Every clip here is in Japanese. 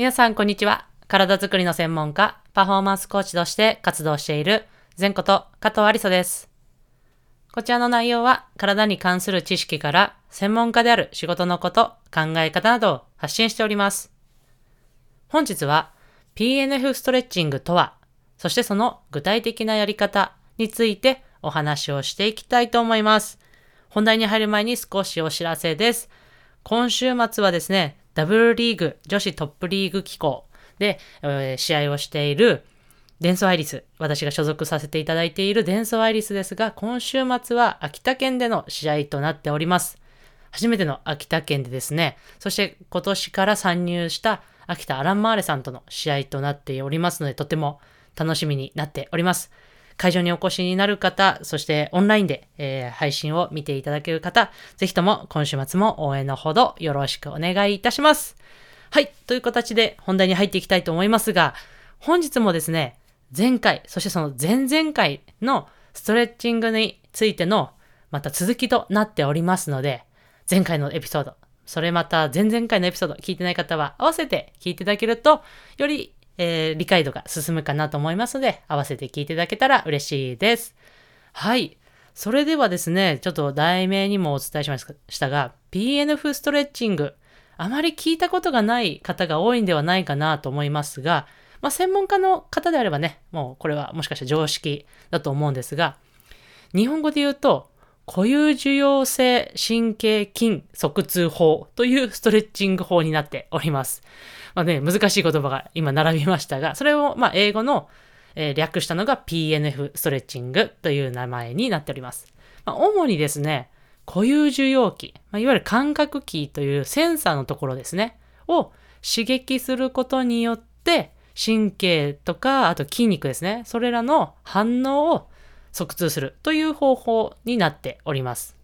皆さん、こんにちは。体づくりの専門家、パフォーマンスコーチとして活動している、前こと加藤ありさです。こちらの内容は、体に関する知識から、専門家である仕事のこと、考え方などを発信しております。本日は、PNF ストレッチングとは、そしてその具体的なやり方についてお話をしていきたいと思います。本題に入る前に少しお知らせです。今週末はですね、ダブルリーグ女子トップリーグ機構で、えー試合をしているデンソーアイリス、私が所属させていただいているデンソーアイリスですが、今週末は秋田県での試合となっております。初めての秋田県でですね、そして今年から参入した秋田アランマーレさんとの試合となっておりますので、とても楽しみになっております。会場にお越しになる方、そしてオンラインで、えー配信を見ていただける方、ぜひとも今週末も応援のほどよろしくお願いいたします。はい、という形で本題に入っていきたいと思いますが、本日もですね、前回、そしてその前々回のストレッチングについてのまた続きとなっておりますので、前回のエピソード、それまた前々回のエピソード聞いてない方は合わせて聞いていただけると、より、えー理解度が進むかなと思いますので、合わせて聞いていただけたら嬉しいです。はい。それではですね、ちょっと題名にもお伝えしましたが、PNF ストレッチング、あまり聞いたことがない方が多いんではないかなと思いますが、まあ、専門家の方であればね、もうこれはもしかしたら常識だと思うんですが、日本語で言うと、固有受容性神経筋側痛法というストレッチング法になっております。まあね、難しい言葉が今並びましたが、それをま英語の、えー略したのが PNF ストレッチングという名前になっております。まあ、主にですね、固有受容器、まあ、いわゆる感覚器というセンサーのところですね、を刺激することによって、神経とか、あと筋肉ですね、それらの反応を側通するという方法になっております。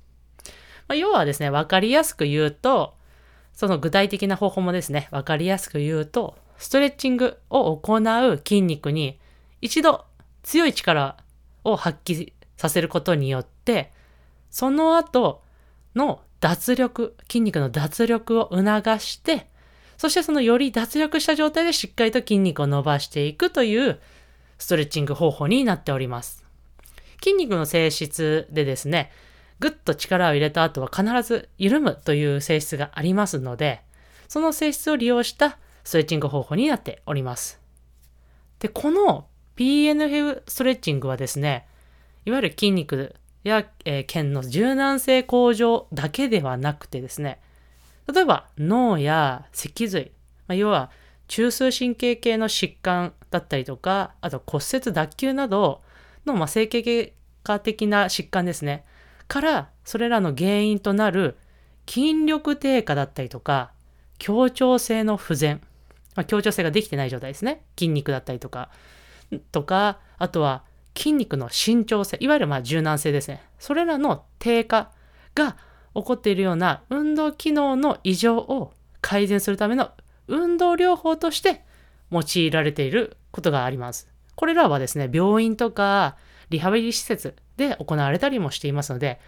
まあ、要はですね、わかりやすく言うと、その具体的な方法もですね、わかりやすく言うと、ストレッチングを行う筋肉に一度強い力を発揮させることによって、その後の脱力、筋肉の脱力を促して、そしてそのより脱力した状態でしっかりと筋肉を伸ばしていくというストレッチング方法になっております。筋肉の性質でですね、ぐっと力を入れた後は必ず緩むという性質がありますので、その性質を利用したストレッチング方法になっております。で、この PNF ストレッチングはですね、いわゆる筋肉や、えー腱の柔軟性向上だけではなくてですね、例えば脳や脊髄、まあ、要は中枢神経系の疾患だったりとか、あと骨折脱臼などの、まあ、整形外科的な疾患ですね。から、それらの原因となる筋力低下だったりとか、協調性の不全、まあ、協調性ができてない状態ですね。筋肉だったりとか、とか、あとは筋肉の伸長性、いわゆるま柔軟性ですね。それらの低下が起こっているような運動機能の異常を改善するための運動療法として用いられていることがあります。これらはですね、病院とかリハビリ施設で行われたりもしていますので、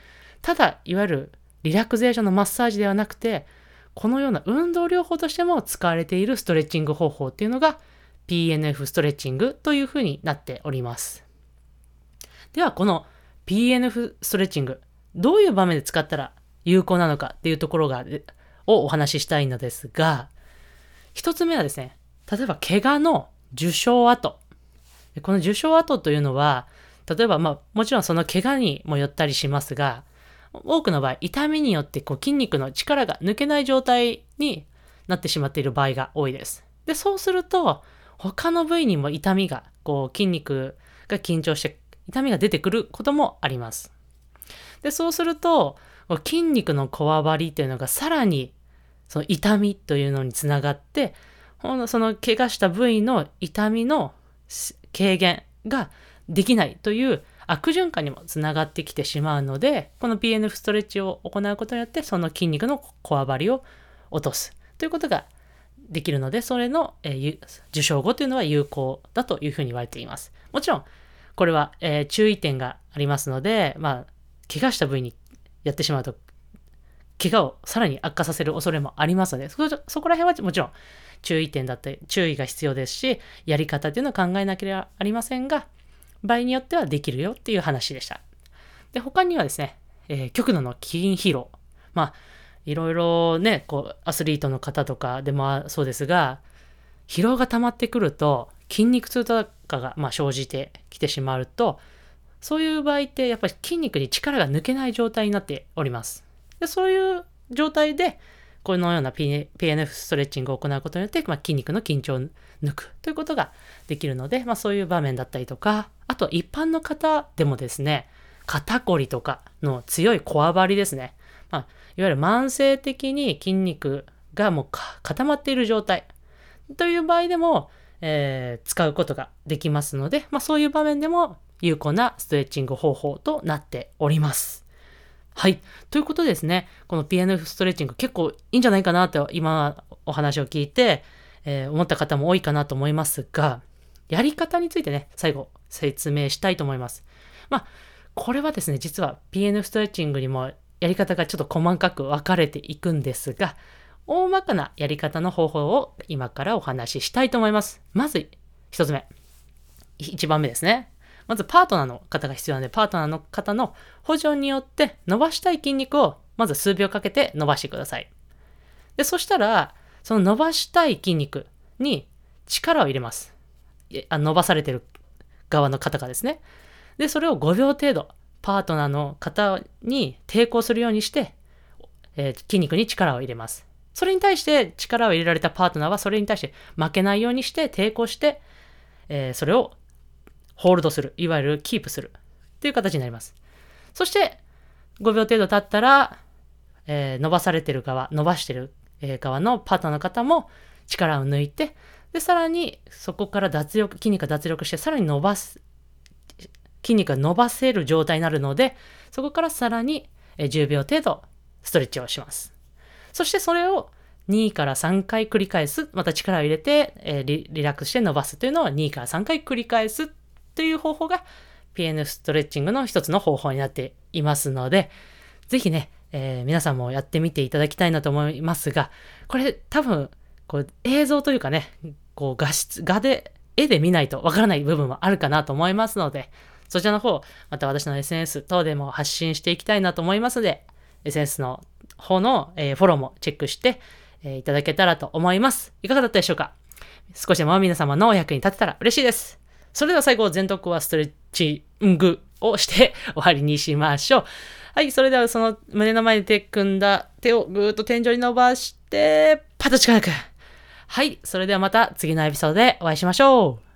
ただ、いわゆるリラクゼーションのマッサージではなくて、このような運動療法としても使われているストレッチング方法っていうのが PNF ストレッチングというふうになっております。では、この PNF ストレッチング、どういう場面で使ったら有効なのかっていうところが、をお話ししたいのですが、一つ目はですね、例えば怪我の受傷跡。でこの受傷跡というのは、例えば、まあ、もちろんその怪我にもよったりしますが、多くの場合、痛みによってこう筋肉の力が抜けない状態になってしまっている場合が多いです。で、そうすると、他の部位にも痛みが、こう筋肉が緊張して痛みが出てくることもあります。で、そうすると、筋肉のこわばりというのがさらにその痛みというのにつながって、その怪我した部位の痛みの軽減ができないという悪循環にもつながってきてしまうので、この PNF ストレッチを行うことによって、その筋肉のこわばりを落とすということができるので、それの、えー受傷後というのは有効だというふうに言われています。もちろん、これは、えー注意点がありますので、まあ、怪我した部位にやってしまうと、怪我をさらに悪化させる恐れもありますので、そこら辺はもちろん注意点だったり、注意が必要ですし、やり方っていうのを考えなければありませんが、場合によってはできるよっていう話でした。で、他にはですね、えー、極度の筋疲労。まあ、いろいろね、こう、アスリートの方とかでもそうですが、疲労が溜まってくると、筋肉痛とかが、まあ、生じてきてしまうと、そういう場合ってやっぱり筋肉に力が抜けない状態になっております。でそういう状態で、このような PNF ストレッチングを行うことによって、まあ、筋肉の緊張を抜くということができるので、まあ、そういう場面だったりとか、あと一般の方でもですね、肩こりとかの強いこわばりですね。まあ、いわゆる慢性的に筋肉がもう固まっている状態という場合でも、えー、使うことができますので、まあ、そういう場面でも有効なストレッチング方法となっております。はい。ということでですね、この PNF ストレッチング結構いいんじゃないかなと今お話を聞いて、えー、思った方も多いかなと思いますが、やり方についてね、最後説明したいと思います。まあ、これはですね、実は PNF ストレッチングにもやり方がちょっと細かく分かれていくんですが、大まかなやり方の方法を今からお話ししたいと思います。まず、一つ目。一番目ですね。まずパートナーの方が必要なので、パートナーの方の補助によって伸ばしたい筋肉をまず数秒かけて伸ばしてください。で、そしたら、その伸ばしたい筋肉に力を入れます。あ伸ばされてる側の方がですね。で、それを5秒程度、パートナーの方に抵抗するようにして、えー、筋肉に力を入れます。それに対して力を入れられたパートナーはそれに対して負けないようにして抵抗して、えー、それをホールドする。いわゆるキープする。っていう形になります。そして、5秒程度経ったら、えー、伸ばされてる側、伸ばしてる側のパートナーの方も力を抜いて、で、さらにそこから脱力、筋肉が脱力して、さらに伸ばす、筋肉が伸ばせる状態になるので、そこからさらに10秒程度ストレッチをします。そしてそれを2から3回繰り返す。また力を入れて、えー、リリラックスして伸ばすというのを2から3回繰り返すという方法が PN ストレッチングの一つの方法になっていますので、ぜひね、えー、皆さんもやってみていただきたいなと思いますが、これ多分、こう映像というかね、こう画質、画で、絵で見ないとわからない部分もあるかなと思いますので、そちらの方、また私の SNS 等でも発信していきたいなと思いますので、SNS の方の、えー、フォローもチェックして、えー、いただけたらと思います。いかがだったでしょうか？少しでも皆様のお役に立てたら嬉しいです。それでは最後、全徳はストレッチングをして終わりにしましょう。はい、それではその胸の前に手組んだ手をぐーっと天井に伸ばして、パッと力く。はい、それではまた次のエピソードでお会いしましょう。